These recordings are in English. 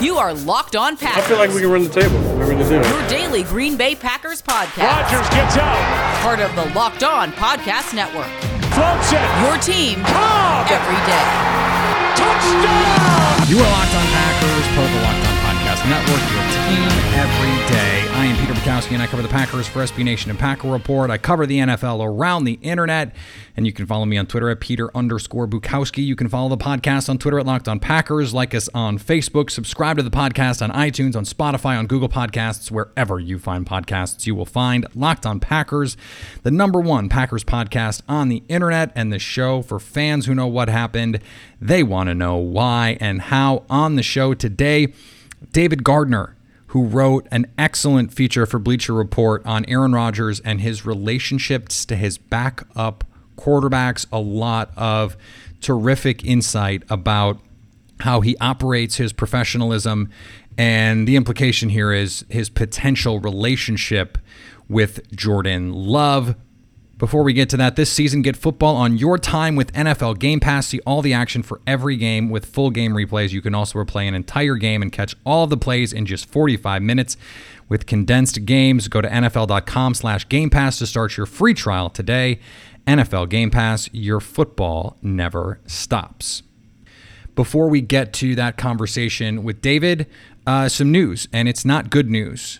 You are Locked On Packers. I feel like we can run the table. We're going to do it. Your daily Green Bay Packers podcast. Rodgers gets out. Part of the Locked On Podcast Network. Floats it. Your team Cobb. every day. Touchdown. You are Locked On Packers, part of the Locked On Podcast Network, your team every day. Bukowski, and I cover the Packers for SB Nation and Packer Report. I cover the NFL around the internet, and you can follow me on Twitter at Peter underscore Bukowski. You can follow the podcast on Twitter at Locked On Packers, like us on Facebook, subscribe to the podcast on iTunes, on Spotify, on Google Podcasts, wherever you find podcasts, you will find Locked On Packers, the number one Packers podcast on the internet, and the show for fans who know what happened. They want to know why and how. On the show today, David Gardner, who wrote an excellent feature for Bleacher Report on Aaron Rodgers and his relationships to his backup quarterbacks. A lot of terrific insight about how he operates his professionalism. And the implication here is his potential relationship with Jordan Love. Before we get to that, this season, get football on your time with NFL Game Pass. See all the action for every game with full game replays. You can also replay an entire game and catch all of the plays in just 45 minutes with condensed games. Go to NFL.com slash Game Pass to start your free trial today. NFL Game Pass, your football never stops. Before we get to that conversation with David, uh, some news, and it's not good news.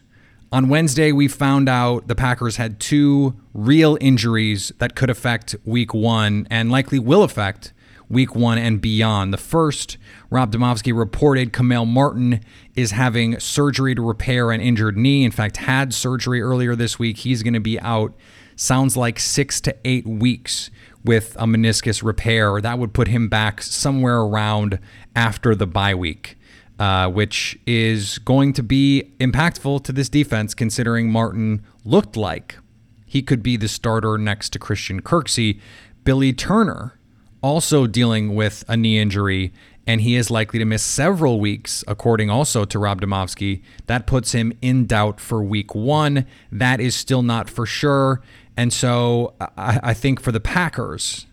On Wednesday, we found out the Packers had two real injuries that could affect week one and likely will affect week one and beyond. The first, Rob Demovsky reported Kamal Martin is having surgery to repair an injured knee. In fact, had surgery earlier this week. He's going to be out, sounds like six to eight weeks with a meniscus repair. That would put him back somewhere around after the bye week uh, which is going to be impactful to this defense, considering Martin looked like he could be the starter next to Christian Kirksey. Billy Turner also dealing with a knee injury, and he is likely to miss several weeks, according also to Rob Demovsky. That puts him in doubt for week one. That is still not for sure. And so I, I think for the Packers,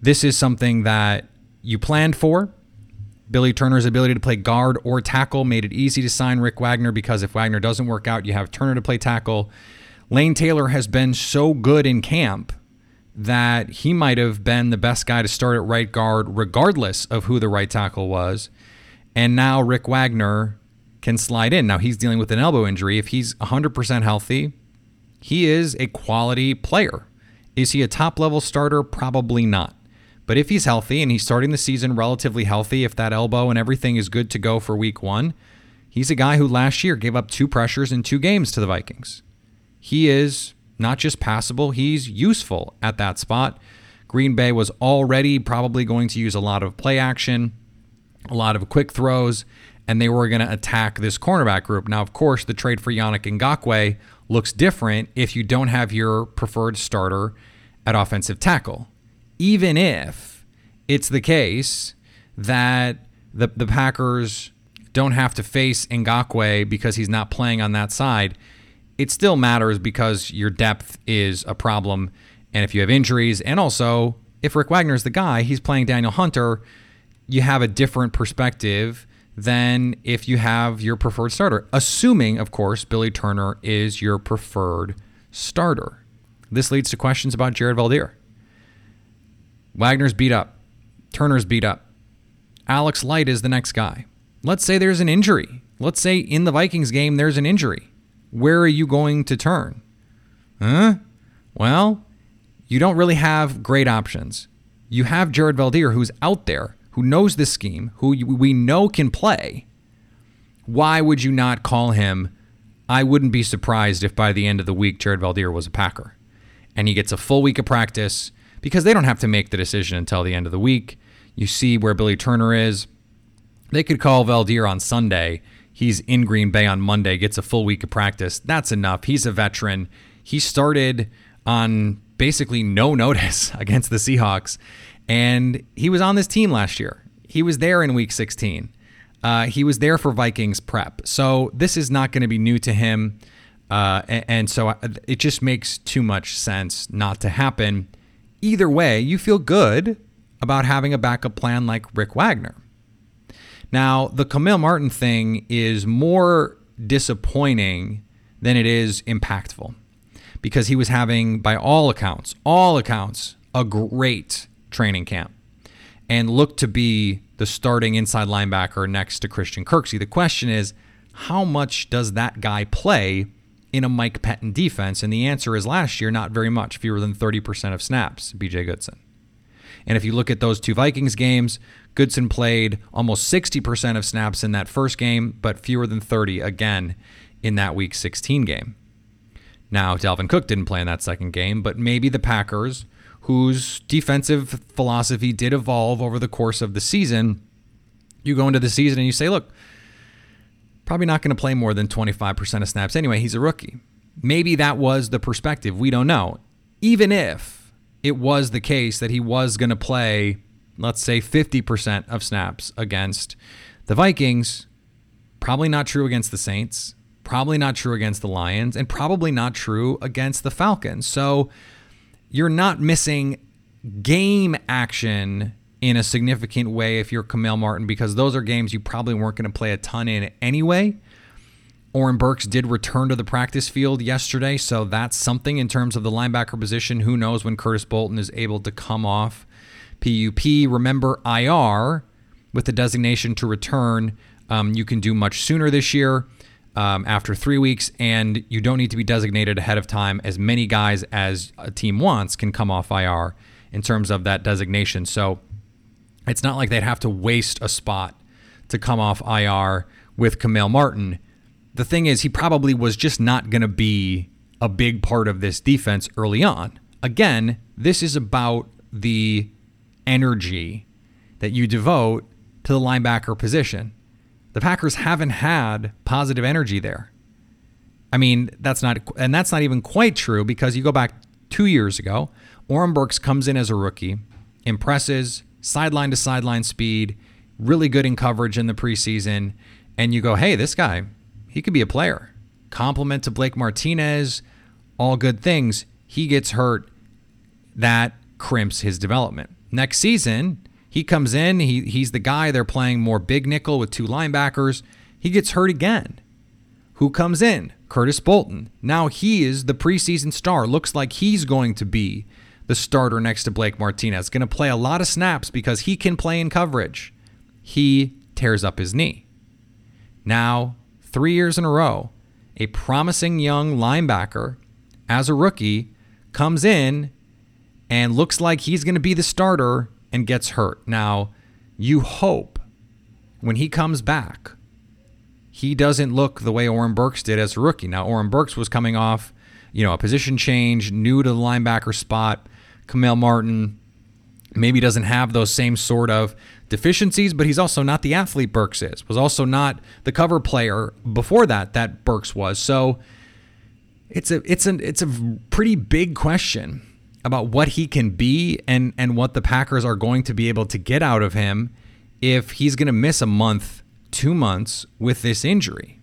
this is something that you planned for Billy Turner's ability to play guard or tackle made it easy to sign Rick Wagner because if Wagner doesn't work out, you have Turner to play tackle. Lane Taylor has been so good in camp that he might have been the best guy to start at right guard, regardless of who the right tackle was. And now Rick Wagner can slide in. Now he's dealing with an elbow injury. If he's 100% healthy, he is a quality player. Is he a top level starter? Probably not. But if he's healthy and he's starting the season relatively healthy, if that elbow and everything is good to go for week one, he's a guy who last year gave up two pressures in two games to the Vikings. He is not just passable, he's useful at that spot. Green Bay was already probably going to use a lot of play action, a lot of quick throws, and they were going to attack this cornerback group. Now, of course, the trade for Yannick Ngakoue looks different if you don't have your preferred starter at offensive tackle even if it's the case that the the Packers don't have to face Ngakoue because he's not playing on that side, it still matters because your depth is a problem. And if you have injuries, and also if Rick Wagner's the guy, he's playing Danielle Hunter, you have a different perspective than if you have your preferred starter. Assuming, of course, Billy Turner is your preferred starter. This leads to questions about Jared Veldheer. Wagner's beat up. Turner's beat up. Alex Light is the next guy. Let's say there's an injury. Let's say in the Vikings game there's an injury. Where are you going to turn? Huh? Well, you don't really have great options. You have Jared Veldheer who's out there, who knows this scheme, who we know can play. Why would you not call him? I wouldn't be surprised if by the end of the week Jared Veldheer was a Packer and he gets a full week of practice because they don't have to make the decision until the end of the week. You see where Billy Turner is. They could call Veldheer on Sunday. He's in Green Bay on Monday, gets a full week of practice. That's enough. He's a veteran. He started on basically no notice against the Seahawks, and he was on this team last year. He was there in week 16. Uh, he was there for Vikings prep. So this is not going to be new to him. Uh, and, and, so it just makes too much sense not to happen either way, you feel good about having a backup plan like Rick Wagner. Now, the Kamal Martin thing is more disappointing than it is impactful because he was having, by all accounts, all accounts, a great training camp and looked to be the starting inside linebacker next to Christian Kirksey. The question is, how much does that guy play in a Mike Pettine defense? And the answer is last year, not very much, fewer than 30% of snaps, BJ Goodson. And if you look at those two Vikings games, Goodson played almost 60% of snaps in that first game, but fewer than 30 again in that week 16 game. Now, Dalvin Cook didn't play in that second game, but maybe the Packers, whose defensive philosophy did evolve over the course of the season, you go into the season and you say, look, probably not going to play more than 25% of snaps anyway. He's a rookie. Maybe that was the perspective. We don't know. Even if it was the case that he was going to play, let's say 50% of snaps against the Vikings, probably not true against the Saints, probably not true against the Lions, and probably not true against the Falcons. So you're not missing game action in a significant way if you're Kamal Martin because those are games you probably weren't going to play a ton in anyway. Oren Burks did return to the practice field yesterday, so that's something in terms of the linebacker position. Who knows when Curtis Bolton is able to come off PUP? Remember, IR with the designation to return, um, you can do much sooner this year um, after three weeks, and you don't need to be designated ahead of time. As many guys as a team wants can come off IR in terms of that designation. So it's not like they'd have to waste a spot to come off IR with Kamal Martin. The thing is, he probably was just not going to be a big part of this defense early on. Again, this is about the energy that you devote to the linebacker position. The Packers haven't had positive energy there. I mean, that's not, and that's not even quite true because you go back two years ago, Oren Burks comes in as a rookie, impresses, sideline to sideline speed, really good in coverage in the preseason, and you go, hey, this guy, he could be a player. Compliment to Blake Martinez, all good things. He gets hurt. That crimps his development. Next season, he comes in, he, he's the guy, they're playing more big nickel with two linebackers. He gets hurt again. Who comes in? Curtis Bolton. Now he is the preseason star. Looks like he's going to be the starter next to Blake Martinez. Going to play a lot of snaps because he can play in coverage. He tears up his knee. Now, three years in a row, a promising young linebacker as a rookie comes in and looks like he's going to be the starter and gets hurt. Now, you hope when he comes back, he doesn't look the way Oren Burks did as a rookie. Now, Oren Burks was coming off, you know, a position change, new to the linebacker spot. Kamal Martin maybe doesn't have those same sort of deficiencies, but he's also not the athlete Burks is. Was also not the cover player before that that Burks was. So it's a it's a it's a pretty big question about what he can be and and what the Packers are going to be able to get out of him if he's going to miss a month, 2 months with this injury.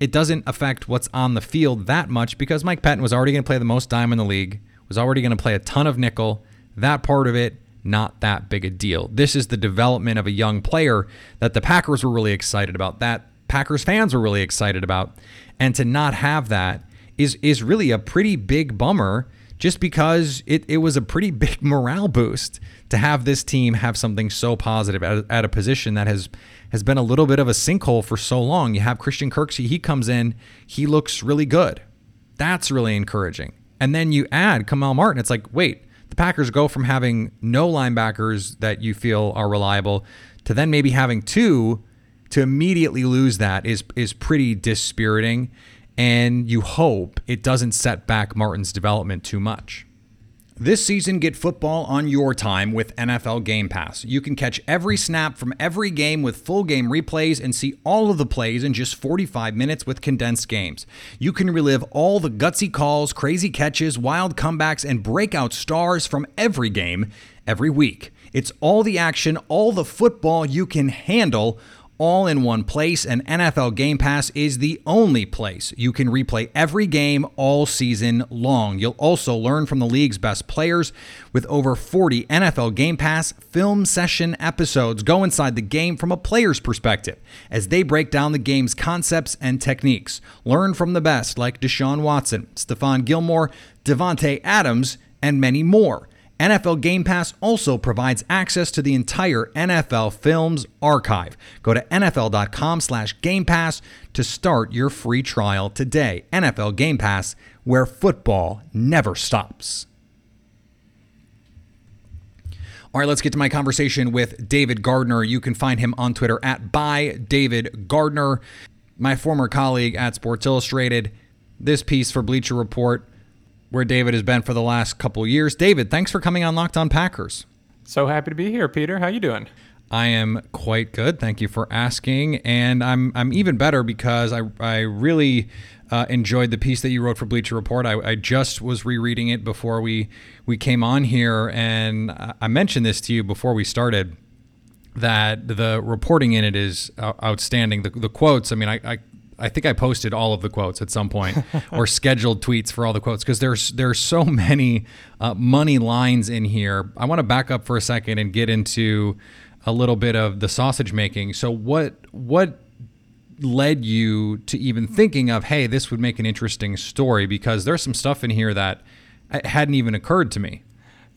It doesn't affect what's on the field that much because Mike Pettine was already going to play the most time in the league was already going to play a ton of nickel. That part of it, not that big a deal. This is the development of a young player that the Packers were really excited about, that Packers fans were really excited about. And to not have that is is really a pretty big bummer just because it, it was a pretty big morale boost to have this team have something so positive at, at a position that has has been a little bit of a sinkhole for so long. You have Christian Kirksey, he comes in, he looks really good. That's really encouraging. And then you add Kamal Martin. It's like, wait, the Packers go from having no linebackers that you feel are reliable to then maybe having two to immediately lose that is is pretty dispiriting and you hope it doesn't set back Martin's development too much. This season, get football on your time with NFL Game Pass. You can catch every snap from every game with full game replays and see all of the plays in just 45 minutes with condensed games. You can relive all the gutsy calls, crazy catches, wild comebacks, and breakout stars from every game every week. It's all the action, all the football you can handle all in one place, and NFL Game Pass is the only place you can replay every game all season long. You'll also learn from the league's best players with over 40 NFL Game Pass film session episodes. Go inside the game from a player's perspective as they break down the game's concepts and techniques. Learn from the best like Deshaun Watson, Stephon Gilmore, Davante Adams, and many more. NFL Game Pass also provides access to the entire NFL Films archive. Go to nfl.com slash Game Pass to start your free trial today. NFL Game Pass, where football never stops. All right, let's get to my conversation with David Gardner. You can find him on Twitter at by David Gardner, my former colleague at Sports Illustrated. This piece for Bleacher Report where David has been for the last couple years. David, thanks for coming on Locked On Packers. So happy to be here, Peter. How you doing? I am quite good. Thank you for asking, and I'm I'm even better because I I really uh, enjoyed the piece that you wrote for Bleacher Report. I, I just was rereading it before we we came on here, and I mentioned this to you before we started that the reporting in it is outstanding. The, the quotes, I mean, I, I I think I posted all of the quotes at some point or scheduled tweets for all the quotes because there's there's so many uh, money lines in here. I want to back up for a second and get into a little bit of the sausage making. So what what led you to even thinking of hey this would make an interesting story because there's some stuff in here that hadn't even occurred to me.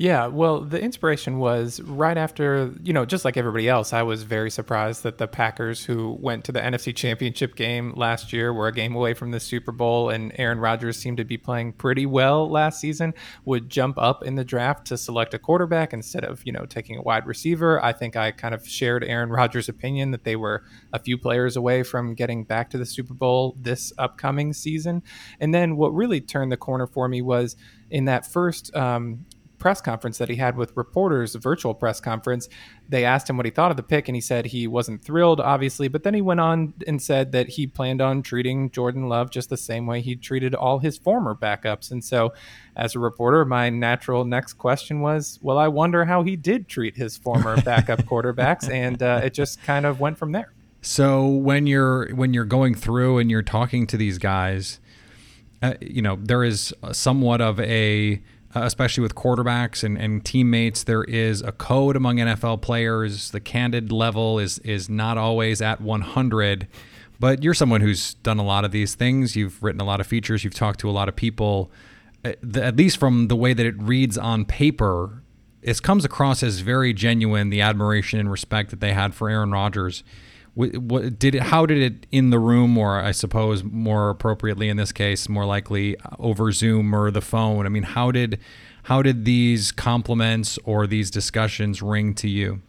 Yeah, well, the inspiration was right after, you know, just like everybody else, I was very surprised that the Packers, who went to the NFC Championship game last year, were a game away from the Super Bowl, and Aaron Rodgers seemed to be playing pretty well last season, would jump up in the draft to select a quarterback instead of, you know, taking a wide receiver. I think I kind of shared Aaron Rodgers' opinion that they were a few players away from getting back to the Super Bowl this upcoming season. And then what really turned the corner for me was in that first um, press conference that he had with reporters, a virtual press conference, they asked him what he thought of the pick, and he said he wasn't thrilled, obviously. But then he went on and said that he planned on treating Jordan Love just the same way he treated all his former backups. And so, as a reporter, my natural next question was, well, I wonder how he did treat his former backup quarterbacks, and uh, it just kind of went from there. So when you're when you're going through and you're talking to these guys, uh, you know there is somewhat of a uh, especially with quarterbacks and, and teammates. There is a code among NFL players. The candid level is is not always at 100. But you're someone who's done a lot of these things. You've written a lot of features. You've talked to a lot of people. Uh, at least from the way that it reads on paper, it comes across as very genuine. The admiration and respect that they had for Aaron Rodgers what did it, how did it in the room or i suppose more appropriately in this case more likely uh, over zoom or the phone? I mean how did how did these compliments or these discussions ring to you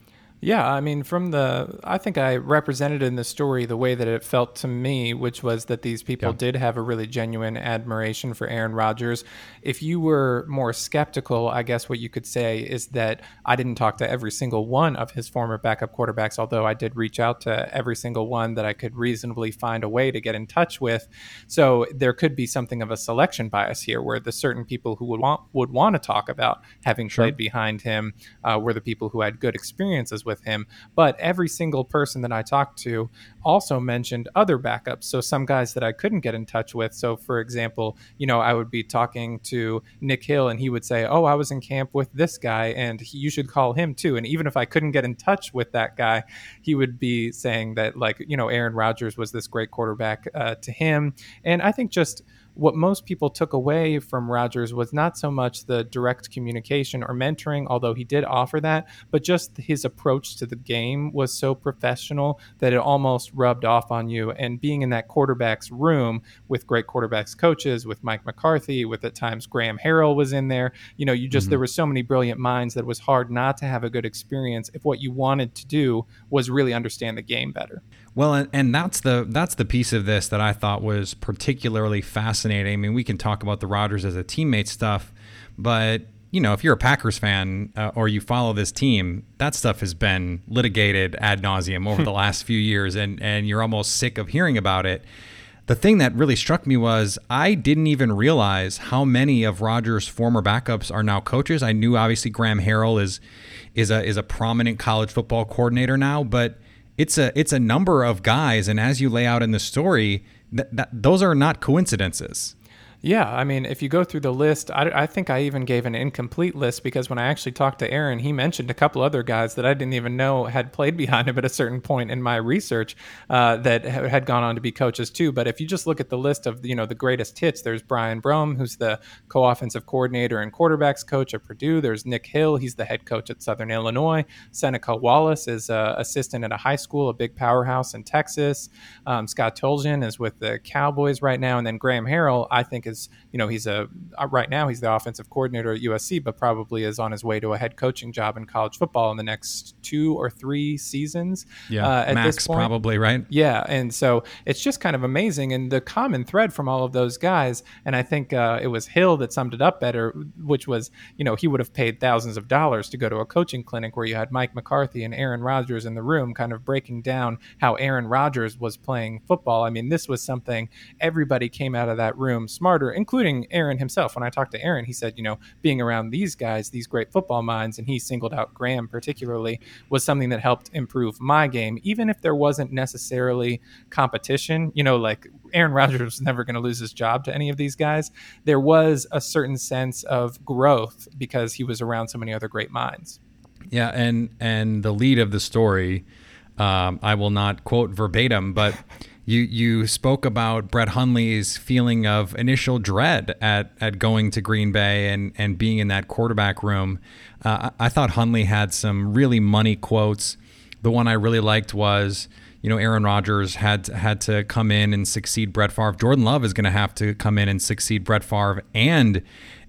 yeah, I mean, from the, I think I represented in the story the way that it felt to me, which was that these people yeah. did have a really genuine admiration for Aaron Rodgers. If you were more skeptical, I guess what you could say is that I didn't talk to every single one of his former backup quarterbacks, although I did reach out to every single one that I could reasonably find a way to get in touch with. So there could be something of a selection bias here, where the certain people who would want would want to talk about having sure. played behind him uh, were the people who had good experiences with with him. But every single person that I talked to also mentioned other backups. So some guys that I couldn't get in touch with. So for example, you know, I would be talking to Nick Hill and he would say, "Oh, I was in camp with this guy and he, you should call him too." And even if I couldn't get in touch with that guy, he would be saying that like, you know, Aaron Rodgers was this great quarterback uh, to him. And I think just what most people took away from Rodgers was not so much the direct communication or mentoring, although he did offer that, but just his approach to the game was so professional that it almost rubbed off on you. And being in that quarterback's room with great quarterbacks coaches, with Mike McCarthy, with at times Graham Harrell was in there, you know, you just, mm-hmm. there were so many brilliant minds that it was hard not to have a good experience if what you wanted to do was really understand the game better. Well, and, and that's the that's the piece of this that I thought was particularly fascinating. I mean, we can talk about the Rodgers as a teammate stuff, but you know, if you're a Packers fan uh, or you follow this team, that stuff has been litigated ad nauseum over the last few years, and and you're almost sick of hearing about it. The thing that really struck me was I didn't even realize how many of Rodgers' former backups are now coaches. I knew obviously Graham Harrell is is a is a prominent college football coordinator now, but it's a it's a number of guys, and as you lay out in the story, that, those are not coincidences. Yeah, I mean, if you go through the list, I, I, think I even gave an incomplete list because when I actually talked to Aaron, he mentioned a couple other guys that I didn't even know had played behind him at a certain point in my research uh, that had gone on to be coaches too. But if you just look at the list of you know the greatest hits, there's Brian Brohm, who's the co-offensive coordinator and quarterbacks coach at Purdue. There's Nick Hill, he's the head coach at Southern Illinois. Seneca Wallace is a assistant at a high school, a big powerhouse in Texas. Um, Scott Tolzien is with the Cowboys right now, and then Graham Harrell, I think you know he's a uh, right now he's the offensive coordinator at USC, but probably is on his way to a head coaching job in college football in the next two or three seasons. Yeah, uh, at Max this point. probably right. Yeah, and so it's just kind of amazing, and the common thread from all of those guys, and I think uh, it was Hill that summed it up better, which was you know he would have paid thousands of dollars to go to a coaching clinic where you had Mike McCarthy and Aaron Rodgers in the room, kind of breaking down how Aaron Rodgers was playing football. I mean, this was something everybody came out of that room smarter, including including Aaron himself. When I talked to Aaron, he said, you know, being around these guys, these great football minds, and he singled out Graham particularly, was something that helped improve my game, even if there wasn't necessarily competition. You know, like Aaron Rodgers was never going to lose his job to any of these guys. There was a certain sense of growth because he was around so many other great minds. Yeah, and and the lead of the story, um, I will not quote verbatim, but you you spoke about Brett Hundley's feeling of initial dread at at going to Green Bay and and being in that quarterback room. Uh, I, I thought Hundley had some really money quotes. The one I really liked was, you know, Aaron Rodgers had had to come in and succeed Brett Favre. Jordan Love is going to have to come in and succeed Brett Favre and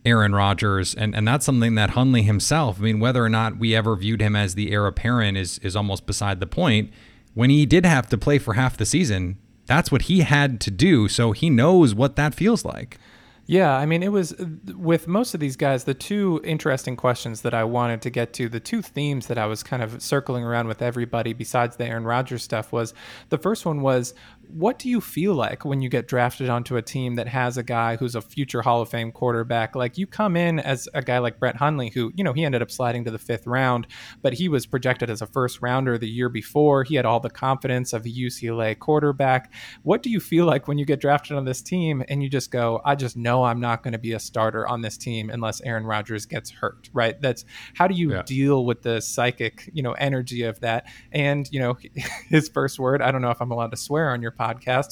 Aaron Rodgers, and and that's something that Hundley himself. I mean, whether or not we ever viewed him as the heir apparent is is almost beside the point. When he did have to play for half the season, that's what he had to do. So he knows what that feels like. Yeah, I mean, it was uh, with most of these guys, the two interesting questions that I wanted to get to, the two themes that I was kind of circling around with everybody besides the Aaron Rodgers stuff was the first one was what do you feel like when you get drafted onto a team that has a guy who's a future Hall of Fame quarterback? Like you come in as a guy like Brett Hundley, who, you know, he ended up sliding to the fifth round, but he was projected as a first rounder the year before. He had all the confidence of a UCLA quarterback. What do you feel like when you get drafted on this team and you just go, I just know I'm not going to be a starter on this team unless Aaron Rodgers gets hurt, right? That's how do you yeah. deal with the psychic, you know, energy of that? And, you know, his first word, I don't know if I'm allowed to swear on your podcast,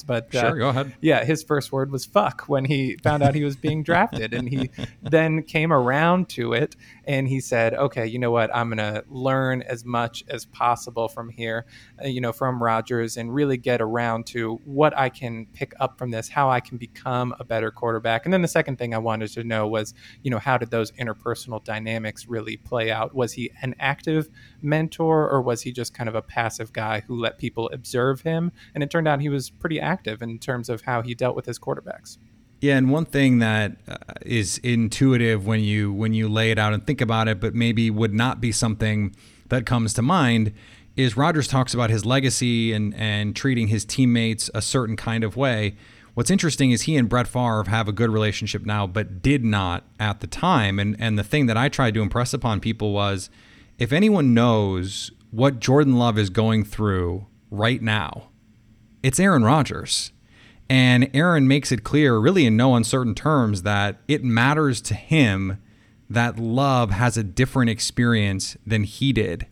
but uh, sure, go ahead. Yeah, his first word was "fuck" when he found out he was being drafted, and he then came around to it, and he said, "Okay, you know what? I'm gonna learn as much as possible from here, uh, you know, from Rodgers, and really get around to what I can pick up from this, how I can become a better quarterback." And then the second thing I wanted to know was, you know, how did those interpersonal dynamics really play out? Was he an active mentor, or was he just kind of a passive guy who let people observe him? And it turned out he was pretty active in terms of how he dealt with his quarterbacks. Yeah, and one thing that uh, is intuitive when you when you lay it out and think about it, but maybe would not be something that comes to mind, is Rodgers talks about his legacy and and treating his teammates a certain kind of way. What's interesting is he and Brett Favre have a good relationship now, but did not at the time. And and the thing that I tried to impress upon people was, if anyone knows what Jordan Love is going through right now, it's Aaron Rodgers. And Aaron makes it clear, really in no uncertain terms, that it matters to him that Love has a different experience than he did,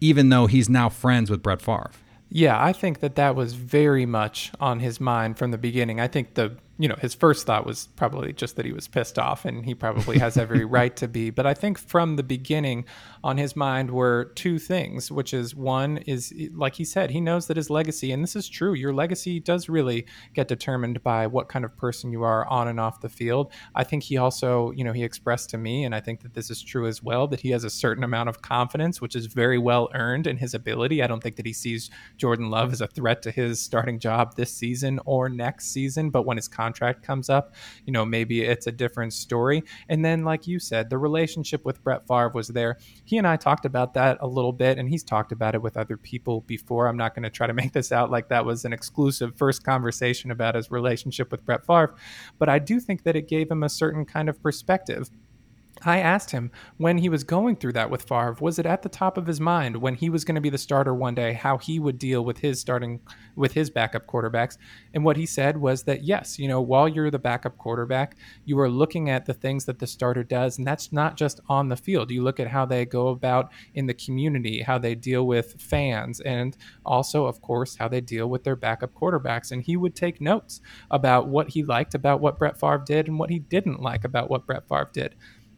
even though he's now friends with Brett Favre. Yeah, I think that that was very much on his mind from the beginning. I think the you know, his first thought was probably just that he was pissed off, and he probably has every right to be. But I think from the beginning, on his mind were two things, which is one is, like he said, he knows that his legacy, and this is true, your legacy does really get determined by what kind of person you are on and off the field. I think he also, you know, he expressed to me, and I think that this is true as well, that he has a certain amount of confidence, which is very well earned in his ability. I don't think that he sees Jordan Love as a threat to his starting job this season or next season, but when his contract comes up, you know, maybe it's a different story. And then, like you said, the relationship with Brett Favre was there. He and I talked about that a little bit, and he's talked about it with other people before. I'm not going to try to make this out like that was an exclusive first conversation about his relationship with Brett Favre, but I do think that it gave him a certain kind of perspective I asked him when he was going through that with Favre, was it at the top of his mind when he was going to be the starter one day, how he would deal with his starting with his backup quarterbacks? And what he said was that yes, you know, while you're the backup quarterback, you are looking at the things that the starter does, and that's not just on the field. You look at how they go about in the community, how they deal with fans, and also, of course, how they deal with their backup quarterbacks. And he would take notes about what he liked about what Brett Favre did and what he didn't like about what Brett Favre did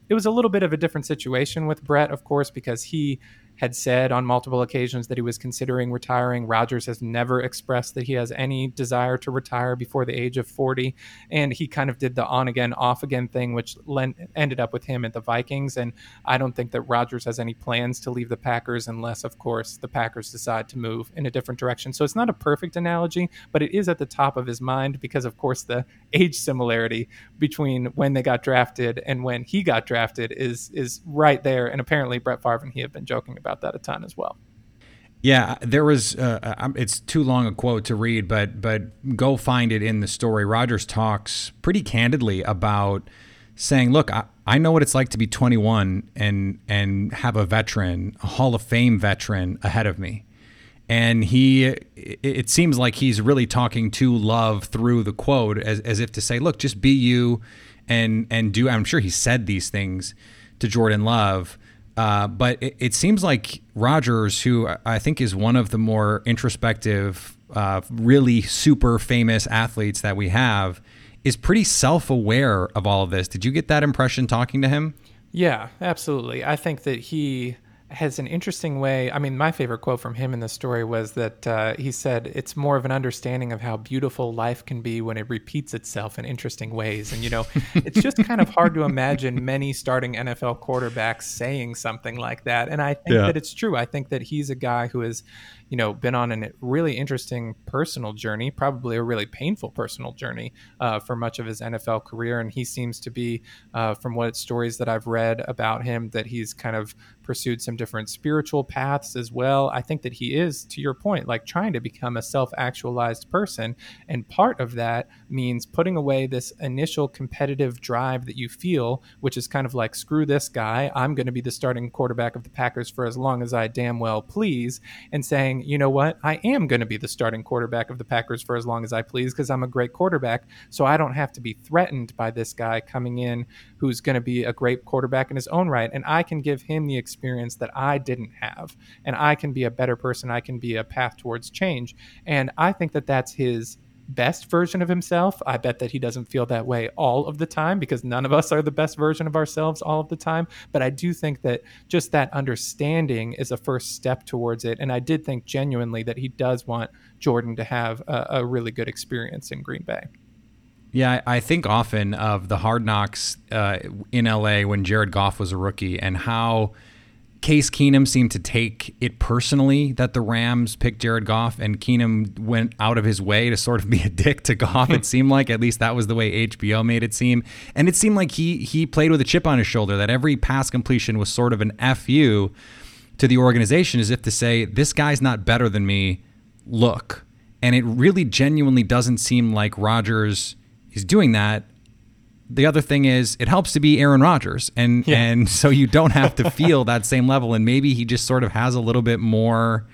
it was a little bit of a different situation with Brett, of course, because he had said on multiple occasions that he was considering retiring. Rodgers has never expressed that he has any desire to retire before the age of 40. And he kind of did the on again, off again thing, which lent, ended up with him at the Vikings. And I don't think that Rodgers has any plans to leave the Packers unless, of course, the Packers decide to move in a different direction. So it's not a perfect analogy, but it is at the top of his mind because, of course, the age similarity between when they got drafted and when he got drafted is is right there. And apparently, Brett Favre and he have been joking about about that a ton as well. Yeah, there was. Uh, it's too long a quote to read, but but go find it in the story. Rodgers talks pretty candidly about saying, "Look, I, I know what it's like to be 21 and and have a veteran, a Hall of Fame veteran ahead of me." And he, it seems like he's really talking to Love through the quote, as as if to say, "Look, just be you, and and do." I'm sure he said these things to Jordan Love uh, but it, it, seems like Rodgers, who I think is one of the more introspective, uh, really super famous athletes that we have, is pretty self aware of all of this. Did you get that impression talking to him? Yeah, absolutely. I think that he has an interesting way. I mean, my favorite quote from him in the story was that uh, he said, It's more of an understanding of how beautiful life can be when it repeats itself in interesting ways. And, you know, it's just kind of hard to imagine many starting NFL quarterbacks saying something like that. And I think yeah. that it's true. I think that he's a guy who is you know, been on a really interesting personal journey, probably a really painful personal journey uh, for much of his NFL career. And he seems to be, uh, from what stories that I've read about him, that he's kind of pursued some different spiritual paths as well. I think that he is, to your point, like trying to become a self actualized person. And part of that means putting away this initial competitive drive that you feel, which is kind of like, screw this guy. I'm going to be the starting quarterback of the Packers for as long as I damn well please, and saying, saying, you know what, I am going to be the starting quarterback of the Packers for as long as I please because I'm a great quarterback. So I don't have to be threatened by this guy coming in who's going to be a great quarterback in his own right. And I can give him the experience that I didn't have. And I can be a better person. I can be a path towards change. And I think that that's his best version of himself. I bet that he doesn't feel that way all of the time because none of us are the best version of ourselves all of the time. But I do think that just that understanding is a first step towards it. And I did think genuinely that he does want Jordan to have a, a really good experience in Green Bay. Yeah, I think often of the hard knocks uh, in LA when Jared Goff was a rookie and how Case Keenum seemed to take it personally that the Rams picked Jared Goff, and Keenum went out of his way to sort of be a dick to Goff. it seemed like at least that was the way HBO made it seem, and it seemed like he he played with a chip on his shoulder. That every pass completion was sort of an fu to the organization, as if to say, "This guy's not better than me. Look." And it really genuinely doesn't seem like Rodgers is doing that the other thing is it helps to be Aaron Rodgers and yeah. and so you don't have to feel that same level and maybe he just sort of has a little bit more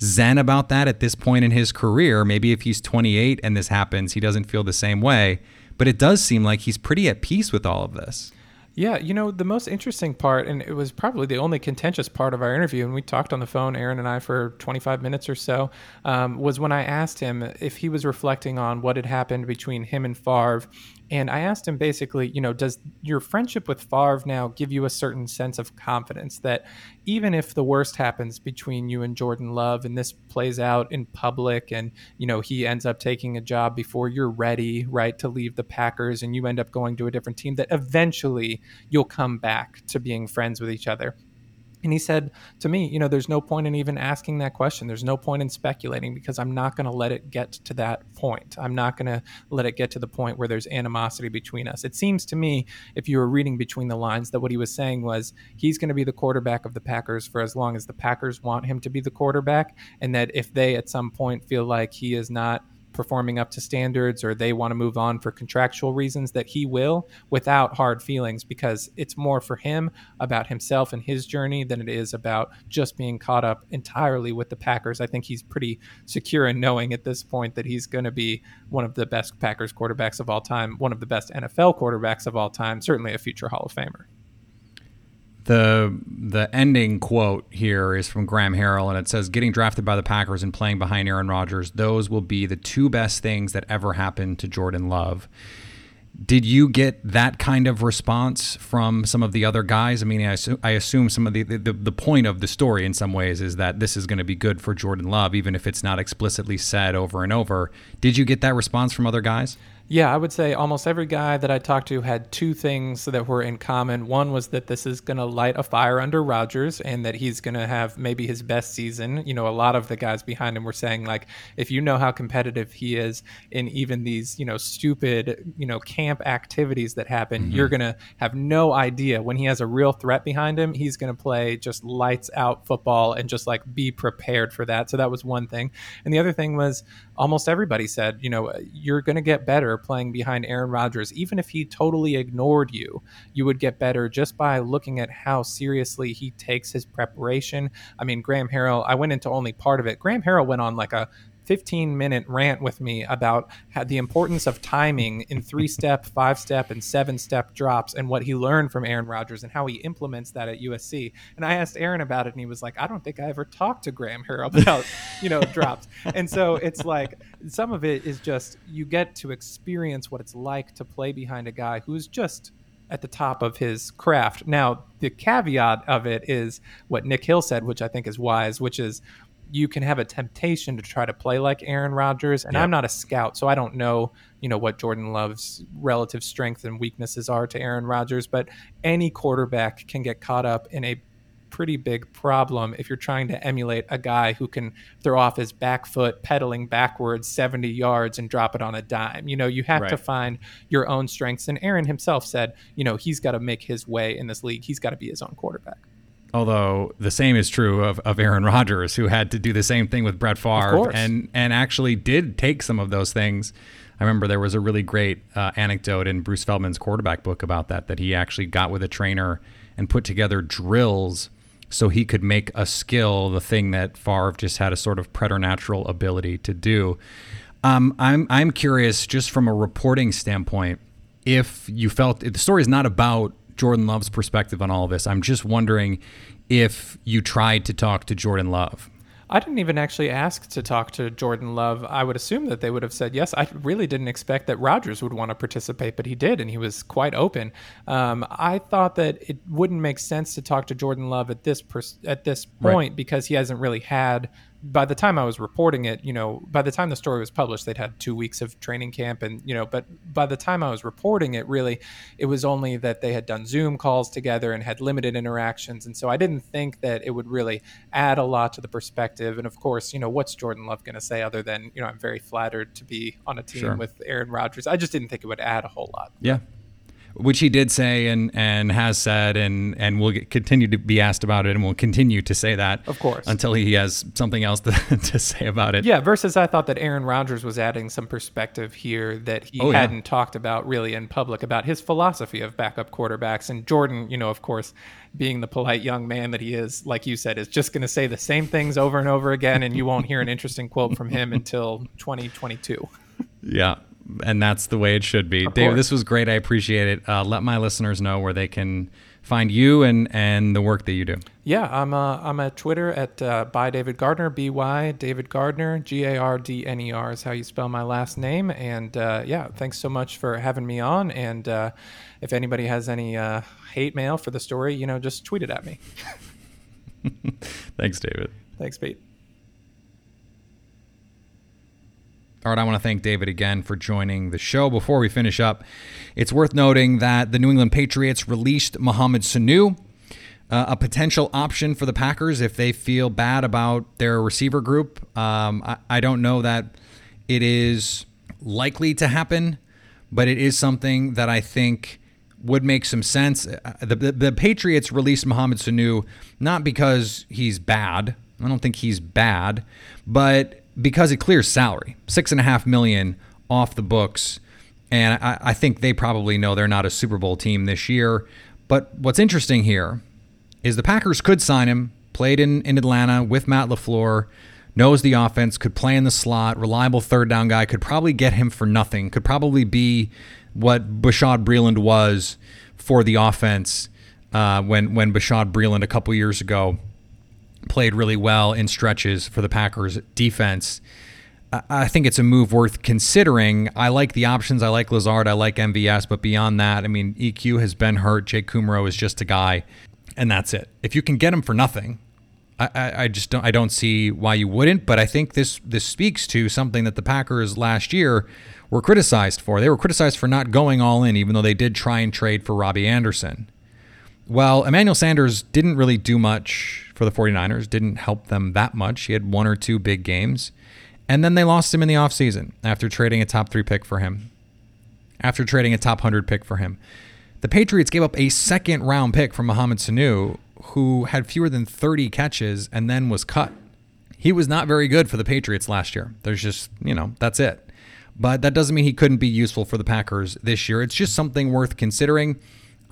zen about that at this point in his career maybe if he's 28 and this happens he doesn't feel the same way but it does seem like he's pretty at peace with all of this yeah, you know, the most interesting part, and it was probably the only contentious part of our interview, and we talked on the phone, Aaron and I, for 25 minutes or so, um, was when I asked him if he was reflecting on what had happened between him and Favre and I asked him basically, you know, does your friendship with Favre now give you a certain sense of confidence that even if the worst happens between you and Jordan Love and this plays out in public and, you know, he ends up taking a job before you're ready, right, to leave the Packers and you end up going to a different team, that eventually you'll come back to being friends with each other? And he said to me, you know, there's no point in even asking that question. There's no point in speculating because I'm not going to let it get to that point. I'm not going to let it get to the point where there's animosity between us. It seems to me, if you were reading between the lines, that what he was saying was he's going to be the quarterback of the Packers for as long as the Packers want him to be the quarterback. And that if they at some point feel like he is not performing up to standards or they want to move on for contractual reasons, that he will without hard feelings because it's more for him about himself and his journey than it is about just being caught up entirely with the Packers. I think he's pretty secure in knowing at this point that he's going to be one of the best Packers quarterbacks of all time, one of the best NFL quarterbacks of all time, certainly a future Hall of Famer the the ending quote here is from Graham Harrell, and it says, "Getting drafted by the Packers and playing behind Aaron Rodgers, those will be the two best things that ever happened to Jordan Love." Did you get that kind of response from some of the other guys? I mean, I assume, I assume some of the, the the point of the story in some ways is that this is going to be good for Jordan Love, even if it's not explicitly said over and over. Did you get that response from other guys? Yeah, I would say almost every guy that I talked to had two things that were in common. One was that this is going to light a fire under Rodgers and that he's going to have maybe his best season. You know, a lot of the guys behind him were saying, like, if you know how competitive he is in even these, you know, stupid, you know, camp activities that happen, mm-hmm. you're going to have no idea. When he has a real threat behind him, he's going to play just lights out football and just like be prepared for that. So that was one thing. And the other thing was almost everybody said, you know, you're going to get better playing behind Aaron Rodgers. Even if he totally ignored you, you would get better just by looking at how seriously he takes his preparation. I mean, Graham Harrell, I went into only part of it. Graham Harrell went on like a 15 minute rant with me about the importance of timing in three step, five step, and seven step drops and what he learned from Aaron Rodgers and how he implements that at USC. And I asked Aaron about it, and he was like, I don't think I ever talked to Graham Harrell about, you know, drops. And so it's like some of it is just you get to experience what it's like to play behind a guy who's just at the top of his craft. Now, the caveat of it is what Nick Hill said, which I think is wise, which is you can have a temptation to try to play like Aaron Rodgers. And I'm not a scout, so I don't know, you know, what Jordan Love's relative strengths and weaknesses are to Aaron Rodgers. But any quarterback can get caught up in a pretty big problem if you're trying to emulate a guy who can throw off his back foot pedaling backwards 70 yards and drop it on a dime. You know, you have right. to find your own strengths. And Aaron himself said, you know, he's got to make his way in this league. He's got to be his own quarterback. Although the same is true of, of Aaron Rodgers, who had to do the same thing with Brett Favre, and and actually did take some of those things. I remember there was a really great uh, anecdote in Bruce Feldman's quarterback book about that. That he actually got with a trainer and put together drills so he could make a skill the thing that Favre just had a sort of preternatural ability to do. Um, I'm I'm curious, just from a reporting standpoint, if you felt the story is not about Jordan Love's perspective on all of this. I'm just wondering if you tried to talk to Jordan Love. I didn't even actually ask to talk to Jordan Love. I would assume that they would have said yes. I really didn't expect that Rodgers would want to participate, but he did, and he was quite open. Um, I thought that it wouldn't make sense to talk to Jordan Love at this pers- at this point right. because he hasn't really had by the time I was reporting it, you know, by the time the story was published, they'd had two weeks of training camp. And, you know, but by the time I was reporting it, really, it was only that they had done Zoom calls together and had limited interactions. And so I didn't think that it would really add a lot to the perspective. And of course, you know, what's Jordan Love going to say other than, you know, I'm very flattered to be on a team sure. with Aaron Rodgers? I just didn't think it would add a whole lot. Yeah which he did say and and has said and and will continue to be asked about it and will continue to say that of course. until he has something else to, to say about it. Yeah versus i thought that aaron rodgers was adding some perspective here that he oh, hadn't yeah. talked about really in public about his philosophy of backup quarterbacks. And jordan you know of course being the polite young man that he is like you said is just going to say the same things over and over again and you won't hear an interesting quote from him until 2022 yeah and that's the way it should be. Of David, course. this was great. I appreciate it. Uh, let my listeners know where they can find you and and the work that you do. Yeah, I'm uh, I'm at Twitter at uh, by David Gardner, B Y David Gardner, G A R D N E R is how you spell my last name. And uh, yeah, thanks so much for having me on. And uh, if anybody has any uh, hate mail for the story, you know, just tweet it at me. thanks, David. Thanks, Pete. All right, I want to thank David again for joining the show. Before we finish up, it's worth noting that the New England Patriots released Mohamed Sanu, uh, a potential option for the Packers if they feel bad about their receiver group. Um, I, I don't know that it is likely to happen, but it is something that I think would make some sense. Uh, the, the, the Patriots released Mohamed Sanu not because he's bad. I don't think he's bad, but because it clears salary, six and a half million off the books. And I, I think they probably know they're not a Super Bowl team this year. But what's interesting here is the Packers could sign him, played in, in Atlanta with Matt LaFleur, knows the offense, could play in the slot, reliable third down guy, could probably get him for nothing, could probably be what Bashaud Breeland was for the offense uh, when when Bashaud Breeland a couple years ago played really well in stretches for the Packers defense. I think it's a move worth considering. I like the options. I like Lazard. I like MVS. But beyond that, I mean, EQ has been hurt. Jake Kumerow is just a guy, and that's it. If you can get him for nothing, I, I, I just don't. I don't see why you wouldn't. But I think this this speaks to something that the Packers last year were criticized for. They were criticized for not going all in, even though they did try and trade for Robbie Anderson. Well, Emmanuel Sanders didn't really do much for the 49ers, didn't help them that much. He had one or two big games. And then they lost him in the offseason after trading a top three pick for him, after trading a top 100 pick for him. The Patriots gave up a second round pick for Mohamed Sanu, who had fewer than 30 catches and then was cut. He was not very good for the Patriots last year. There's just, you know, that's it. But that doesn't mean he couldn't be useful for the Packers this year. It's just something worth considering.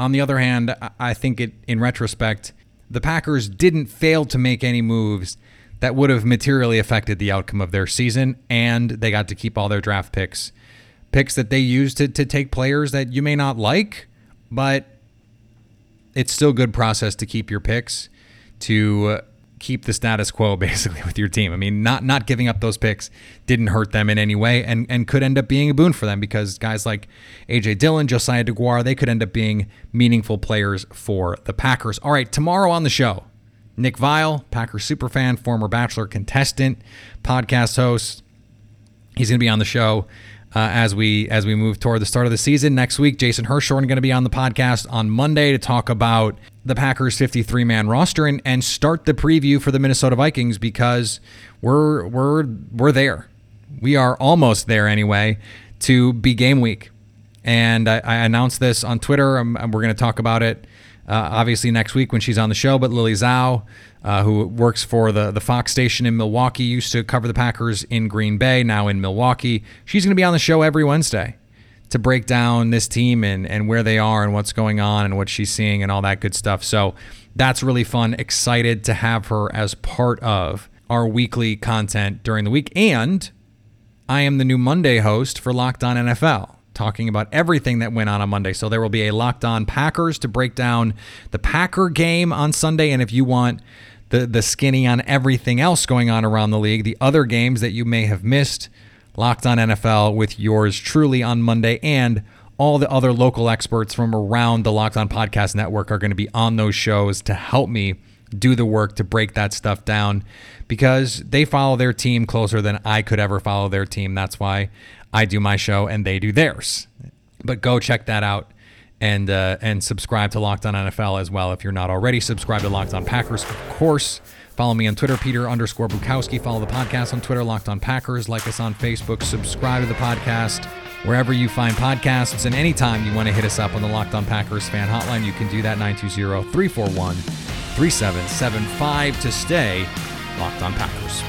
On the other hand, I think it in retrospect, the Packers didn't fail to make any moves that would have materially affected the outcome of their season, and they got to keep all their draft picks. Picks that they used to, to take players that you may not like, but it's still good process to keep your picks to uh, keep the status quo basically with your team. I mean, not not giving up those picks didn't hurt them in any way and, and could end up being a boon for them because guys like AJ Dillon, Josiah DeGuara, they could end up being meaningful players for the Packers. All right, tomorrow on the show, Nick Viall, Packers superfan, former Bachelor contestant, podcast host. He's going to be on the show uh, as we as we move toward the start of the season next week. Jason Hirschhorn going to be on the podcast on Monday to talk about the Packers 53 man roster and, and start the preview for the Minnesota Vikings because we're we're we're there. We are almost there anyway to be game week. And I, I announced this on Twitter. and we're going to talk about it uh, obviously next week when she's on the show. But Lily Zhao, uh, who works for the, the Fox station in Milwaukee, used to cover the Packers in Green Bay, now in Milwaukee. She's going to be on the show every Wednesday to break down this team and, and where they are and what's going on and what she's seeing and all that good stuff. So that's really fun. Excited to have her as part of our weekly content during the week. And I am the new Monday host for Locked On NFL talking about everything that went on on Monday. So there will be a Locked On Packers to break down the Packer game on Sunday. And if you want the, the skinny on everything else going on around the league, the other games that you may have missed, Locked On NFL with yours truly on Monday. And all the other local experts from around the Locked On Podcast Network are going to be on those shows to help me do the work to break that stuff down because they follow their team closer than I could ever follow their team. That's why I do my show and they do theirs. But go check that out and uh, and subscribe to Locked On NFL as well if you're not already. Subscribe to Locked On Packers, of course. Follow me on Twitter, Peter underscore Bukowski. Follow the podcast on Twitter, Locked On Packers. Like us on Facebook. Subscribe to the podcast wherever you find podcasts. And anytime you want to hit us up on the Locked On Packers fan hotline, you can do that 920 341 3775 to stay Locked On Packers.